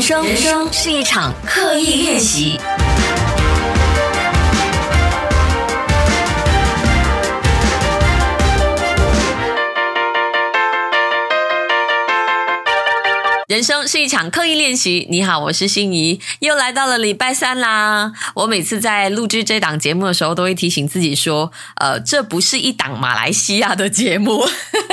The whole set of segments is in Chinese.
人生，是一场刻意练习。人生是一场刻意练习。你好，我是心怡，又来到了礼拜三啦。我每次在录制这档节目的时候，都会提醒自己说，呃，这不是一档马来西亚的节目，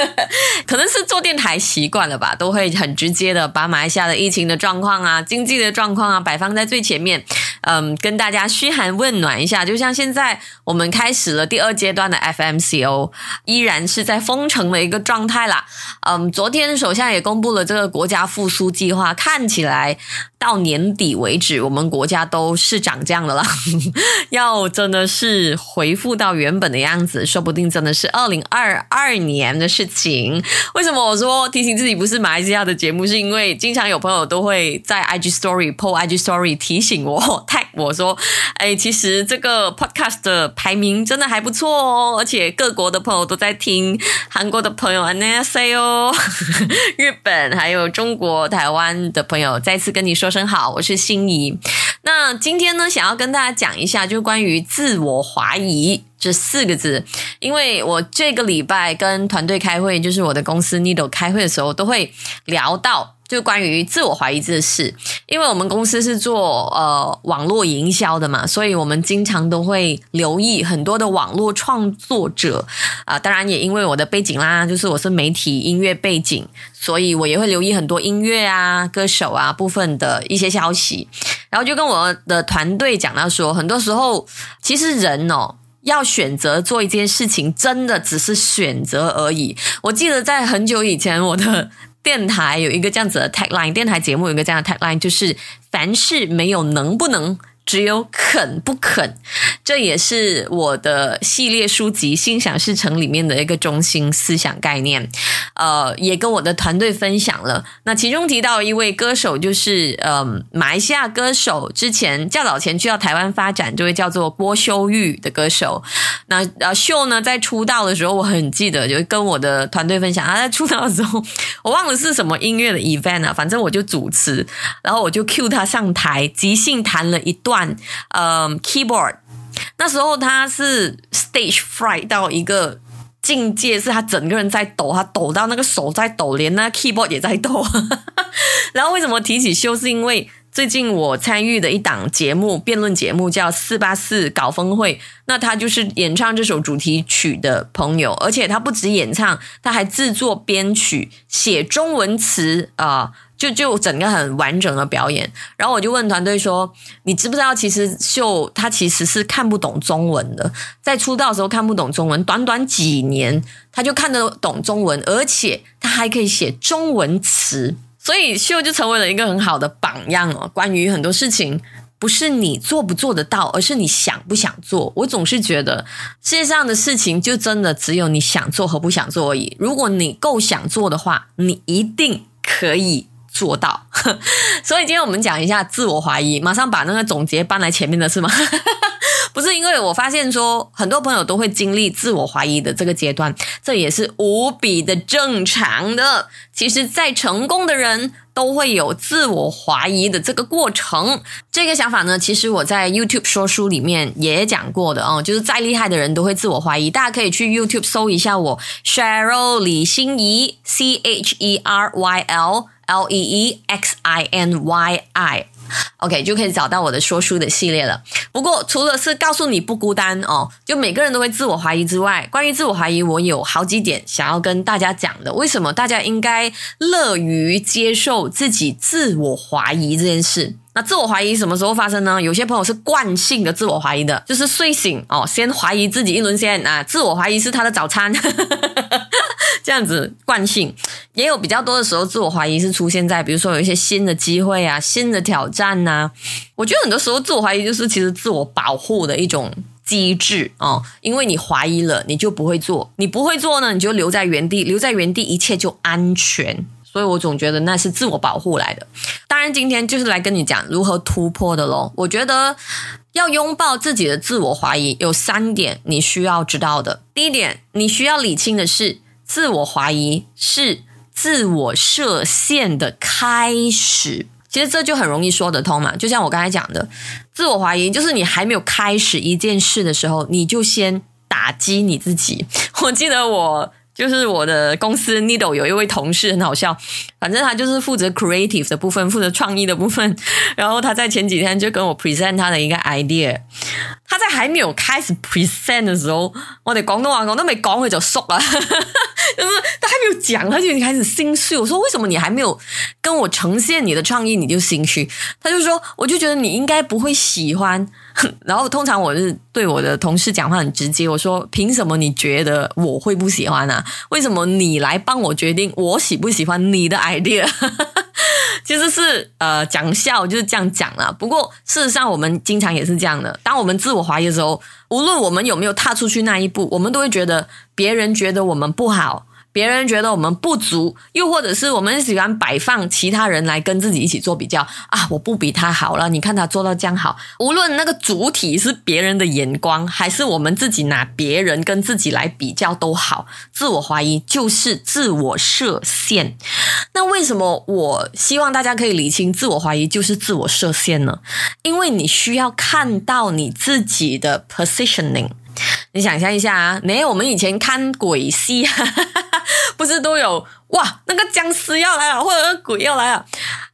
可能是做电台习惯了吧，都会很直接的把马来西亚的疫情的状况啊、经济的状况啊摆放在最前面。嗯，跟大家嘘寒问暖一下，就像现在我们开始了第二阶段的 FMCO，依然是在封城的一个状态啦。嗯，昨天首相也公布了这个国家复复苏计划，看起来到年底为止，我们国家都是涨降的啦。要真的是恢复到原本的样子，说不定真的是二零二二年的事情。为什么我说提醒自己不是马来西亚的节目？是因为经常有朋友都会在 IG Story、po IG Story 提醒我，tag。我说，哎，其实这个 podcast 的排名真的还不错哦，而且各国的朋友都在听，韩国的朋友 n a s a 哦，日本还有中国台湾的朋友再次跟你说声好，我是心仪。那今天呢，想要跟大家讲一下，就关于自我怀疑这四个字，因为我这个礼拜跟团队开会，就是我的公司 Needle 开会的时候，都会聊到。就关于自我怀疑这事，因为我们公司是做呃网络营销的嘛，所以我们经常都会留意很多的网络创作者啊。当然也因为我的背景啦，就是我是媒体音乐背景，所以我也会留意很多音乐啊、歌手啊部分的一些消息。然后就跟我的团队讲到说，很多时候其实人哦要选择做一件事情，真的只是选择而已。我记得在很久以前，我的。电台有一个这样子的 tagline，电台节目有一个这样的 tagline，就是凡事没有能不能。只有肯不肯，这也是我的系列书籍《心想事成》里面的一个中心思想概念。呃，也跟我的团队分享了。那其中提到一位歌手，就是呃马来西亚歌手，之前较早前去到台湾发展，这位叫做郭修玉的歌手。那呃秀呢，在出道的时候，我很记得，就跟我的团队分享，他在出道的时候，我忘了是什么音乐的 event 啊，反正我就主持，然后我就 cue 他上台，即兴弹了一段。嗯，keyboard，那时候他是 stage fright 到一个境界，是他整个人在抖，他抖到那个手在抖，连那 keyboard 也在抖。然后为什么提起修？是因为最近我参与的一档节目，辩论节目叫四八四搞峰会，那他就是演唱这首主题曲的朋友，而且他不止演唱，他还制作编曲，写中文词啊。就就整个很完整的表演，然后我就问团队说：“你知不知道，其实秀他其实是看不懂中文的，在出道的时候看不懂中文，短短几年他就看得懂中文，而且他还可以写中文词，所以秀就成为了一个很好的榜样哦。关于很多事情，不是你做不做得到，而是你想不想做。我总是觉得世界上的事情就真的只有你想做和不想做而已。如果你够想做的话，你一定可以。”做到，所以今天我们讲一下自我怀疑。马上把那个总结搬来前面的是吗？不是，因为我发现说很多朋友都会经历自我怀疑的这个阶段，这也是无比的正常的。其实，再成功的人都会有自我怀疑的这个过程。这个想法呢，其实我在 YouTube 说书里面也讲过的哦，就是再厉害的人都会自我怀疑。大家可以去 YouTube 搜一下我 Cheryl 李心怡 C H E R Y L。L E E X I N Y I，OK 就可以找到我的说书的系列了。不过除了是告诉你不孤单哦，就每个人都会自我怀疑之外，关于自我怀疑，我有好几点想要跟大家讲的。为什么大家应该乐于接受自己自我怀疑这件事？那自我怀疑什么时候发生呢？有些朋友是惯性的自我怀疑的，就是睡醒哦，先怀疑自己一轮先啊，自我怀疑是他的早餐。这样子惯性也有比较多的时候，自我怀疑是出现在比如说有一些新的机会啊、新的挑战呐。我觉得很多时候自我怀疑就是其实自我保护的一种机制哦，因为你怀疑了，你就不会做，你不会做呢，你就留在原地，留在原地一切就安全。所以我总觉得那是自我保护来的。当然，今天就是来跟你讲如何突破的喽。我觉得要拥抱自己的自我怀疑，有三点你需要知道的。第一点，你需要理清的是。自我怀疑是自我设限的开始。其实这就很容易说得通嘛。就像我刚才讲的，自我怀疑就是你还没有开始一件事的时候，你就先打击你自己。我记得我。就是我的公司 Needle 有一位同事很好笑，反正他就是负责 creative 的部分，负责创意的部分。然后他在前几天就跟我 present 他的一个 idea，他在还没有开始 present 的时候，我哋广东话讲都没讲佢就熟了，就是他讲他就已经开始心虚。我说为什么你还没有跟我呈现你的创意你就心虚？他就说我就觉得你应该不会喜欢。然后通常我是对我的同事讲话很直接，我说凭什么你觉得我会不喜欢呢？为什么你来帮我决定我喜不喜欢你的 idea？其实是呃讲笑就是这样讲了。不过事实上我们经常也是这样的。当我们自我怀疑的时候，无论我们有没有踏出去那一步，我们都会觉得别人觉得我们不好。别人觉得我们不足，又或者是我们喜欢摆放其他人来跟自己一起做比较啊！我不比他好了，你看他做到这样好。无论那个主体是别人的眼光，还是我们自己拿别人跟自己来比较都好，自我怀疑就是自我设限。那为什么我希望大家可以理清，自我怀疑就是自我设限呢？因为你需要看到你自己的 positioning。你想象一下啊，没我们以前看鬼戏。不是都有哇？那个僵尸要来了，或者鬼要来了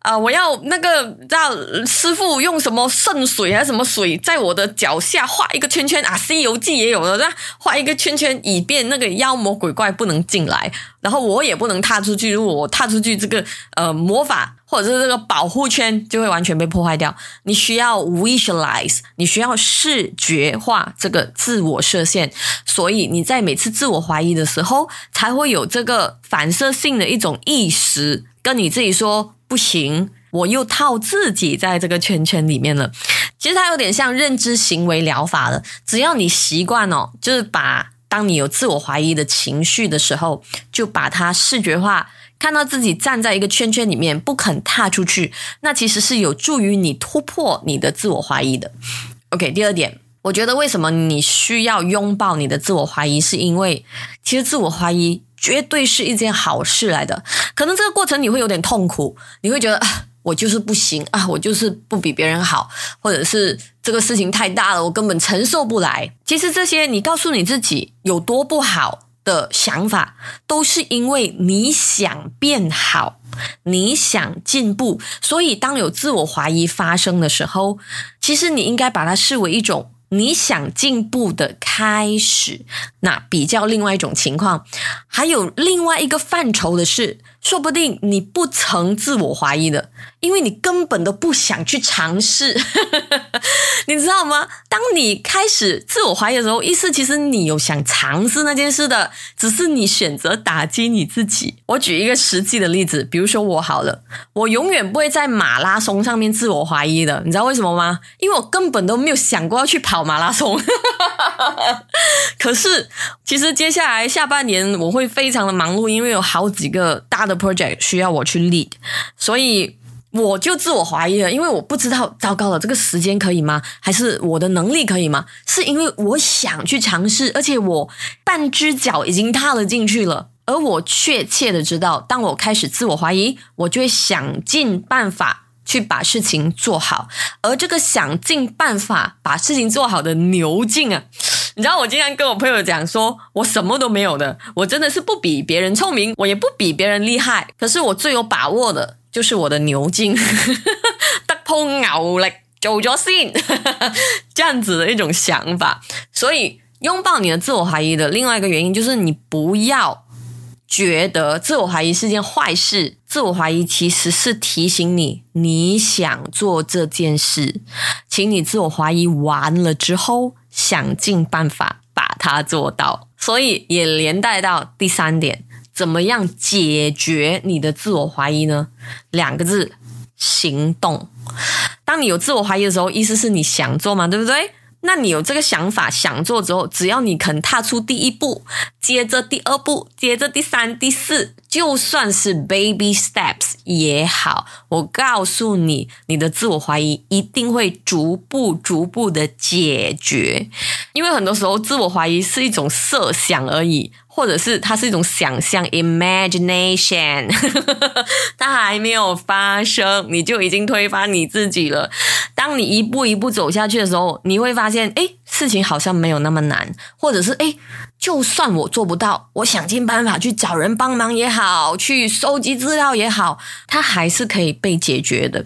啊！我要那个让师傅用什么圣水还是什么水，在我的脚下画一个圈圈啊！《西游记》也有的，画一个圈圈，以便那个妖魔鬼怪不能进来，然后我也不能踏出去。如果我踏出去，这个呃魔法。或者是这个保护圈就会完全被破坏掉。你需要 visualize，你需要视觉化这个自我设限，所以你在每次自我怀疑的时候，才会有这个反射性的一种意识，跟你自己说不行，我又套自己在这个圈圈里面了。其实它有点像认知行为疗法了，只要你习惯哦，就是把当你有自我怀疑的情绪的时候，就把它视觉化。看到自己站在一个圈圈里面不肯踏出去，那其实是有助于你突破你的自我怀疑的。OK，第二点，我觉得为什么你需要拥抱你的自我怀疑，是因为其实自我怀疑绝对是一件好事来的。可能这个过程你会有点痛苦，你会觉得啊，我就是不行啊，我就是不比别人好，或者是这个事情太大了，我根本承受不来。其实这些你告诉你自己有多不好。的想法都是因为你想变好，你想进步，所以当有自我怀疑发生的时候，其实你应该把它视为一种你想进步的开始。那比较另外一种情况，还有另外一个范畴的是。说不定你不曾自我怀疑的，因为你根本都不想去尝试，你知道吗？当你开始自我怀疑的时候，意思其实你有想尝试那件事的，只是你选择打击你自己。我举一个实际的例子，比如说我好了，我永远不会在马拉松上面自我怀疑的，你知道为什么吗？因为我根本都没有想过要去跑马拉松。可是，其实接下来下半年我会非常的忙碌，因为有好几个大的 project 需要我去 lead，所以我就自我怀疑了，因为我不知道，糟糕了，这个时间可以吗？还是我的能力可以吗？是因为我想去尝试，而且我半只脚已经踏了进去了，而我确切的知道，当我开始自我怀疑，我就会想尽办法。去把事情做好，而这个想尽办法把事情做好的牛劲啊，你知道，我经常跟我朋友讲说，我什么都没有的，我真的是不比别人聪明，我也不比别人厉害，可是我最有把握的就是我的牛劲，得铺牛力做咗先，这样子的一种想法。所以，拥抱你的自我怀疑的另外一个原因，就是你不要。觉得自我怀疑是件坏事，自我怀疑其实是提醒你，你想做这件事，请你自我怀疑完了之后，想尽办法把它做到。所以也连带到第三点，怎么样解决你的自我怀疑呢？两个字：行动。当你有自我怀疑的时候，意思是你想做嘛，对不对？那你有这个想法想做之后，只要你肯踏出第一步，接着第二步，接着第三、第四，就算是 baby steps 也好，我告诉你，你的自我怀疑一定会逐步、逐步的解决。因为很多时候自我怀疑是一种设想而已，或者是它是一种想象 （imagination），它还没有发生，你就已经推翻你自己了。当你一步一步走下去的时候，你会发现，哎，事情好像没有那么难，或者是，哎，就算我做不到，我想尽办法去找人帮忙也好，去收集资料也好，它还是可以被解决的。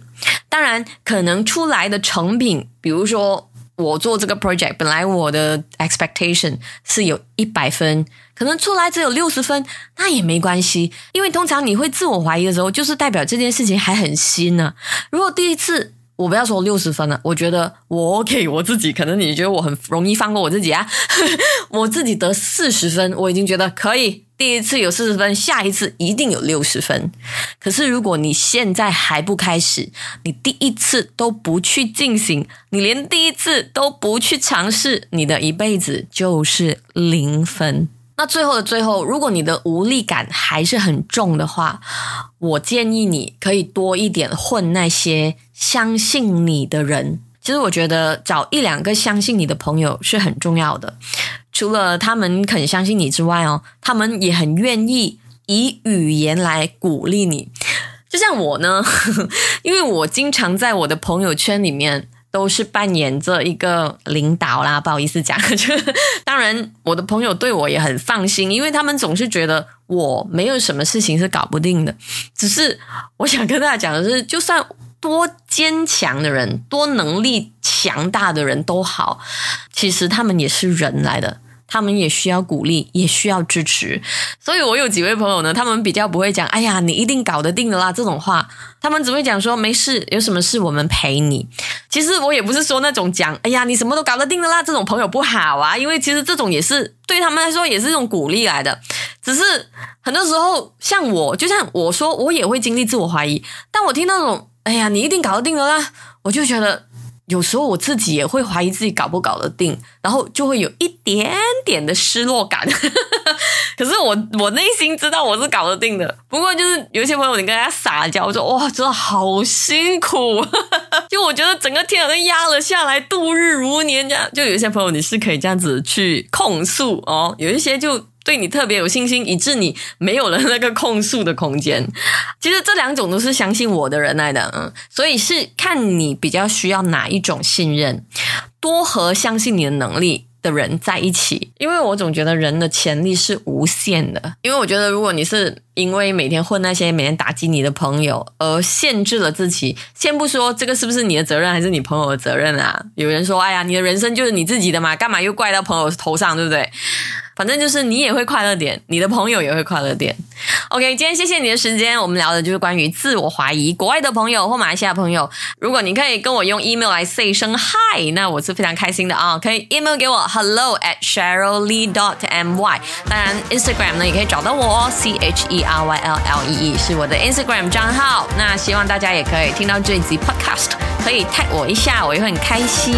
当然，可能出来的成品，比如说。我做这个 project，本来我的 expectation 是有一百分，可能出来只有六十分，那也没关系，因为通常你会自我怀疑的时候，就是代表这件事情还很新呢。如果第一次，我不要说六十分了，我觉得我 OK，我自己可能你觉得我很容易放过我自己啊，我自己得四十分，我已经觉得可以。第一次有四十分，下一次一定有六十分。可是如果你现在还不开始，你第一次都不去进行，你连第一次都不去尝试，你的一辈子就是零分。那最后的最后，如果你的无力感还是很重的话，我建议你可以多一点混那些相信你的人。其实我觉得找一两个相信你的朋友是很重要的。除了他们肯相信你之外哦，他们也很愿意以语言来鼓励你。就像我呢，因为我经常在我的朋友圈里面都是扮演着一个领导啦，不好意思讲。就当然，我的朋友对我也很放心，因为他们总是觉得我没有什么事情是搞不定的。只是我想跟大家讲的是，就算多坚强的人、多能力强大的人都好，其实他们也是人来的。他们也需要鼓励，也需要支持，所以我有几位朋友呢，他们比较不会讲“哎呀，你一定搞得定的啦”这种话，他们只会讲说“没事，有什么事我们陪你”。其实我也不是说那种讲“哎呀，你什么都搞得定的啦”这种朋友不好啊，因为其实这种也是对他们来说也是一种鼓励来的。只是很多时候，像我，就像我说，我也会经历自我怀疑，但我听那种“哎呀，你一定搞得定的啦”，我就觉得。有时候我自己也会怀疑自己搞不搞得定，然后就会有一点点的失落感。可是我我内心知道我是搞得定的。不过就是有一些朋友，你跟他撒娇，我说哇，真的好辛苦。就我觉得整个天都压了下来，度日如年这样。就有一些朋友，你是可以这样子去控诉哦。有一些就。对你特别有信心，以致你没有了那个控诉的空间。其实这两种都是相信我的人来的，嗯，所以是看你比较需要哪一种信任，多和相信你的能力的人在一起。因为我总觉得人的潜力是无限的。因为我觉得，如果你是因为每天混那些每天打击你的朋友而限制了自己，先不说这个是不是你的责任还是你朋友的责任啊？有人说，哎呀，你的人生就是你自己的嘛，干嘛又怪到朋友头上，对不对？反正就是你也会快乐点，你的朋友也会快乐点。OK，今天谢谢你的时间，我们聊的就是关于自我怀疑。国外的朋友或马来西亚朋友，如果你可以跟我用 email 来 say 声 hi，那我是非常开心的啊！可以 email 给我 hello at cheryllee dot my。当然 Instagram 呢也可以找到我，c h e r y l l e e 是我的 Instagram 账号。那希望大家也可以听到这一集 podcast，可以 tag 我一下，我也会很开心。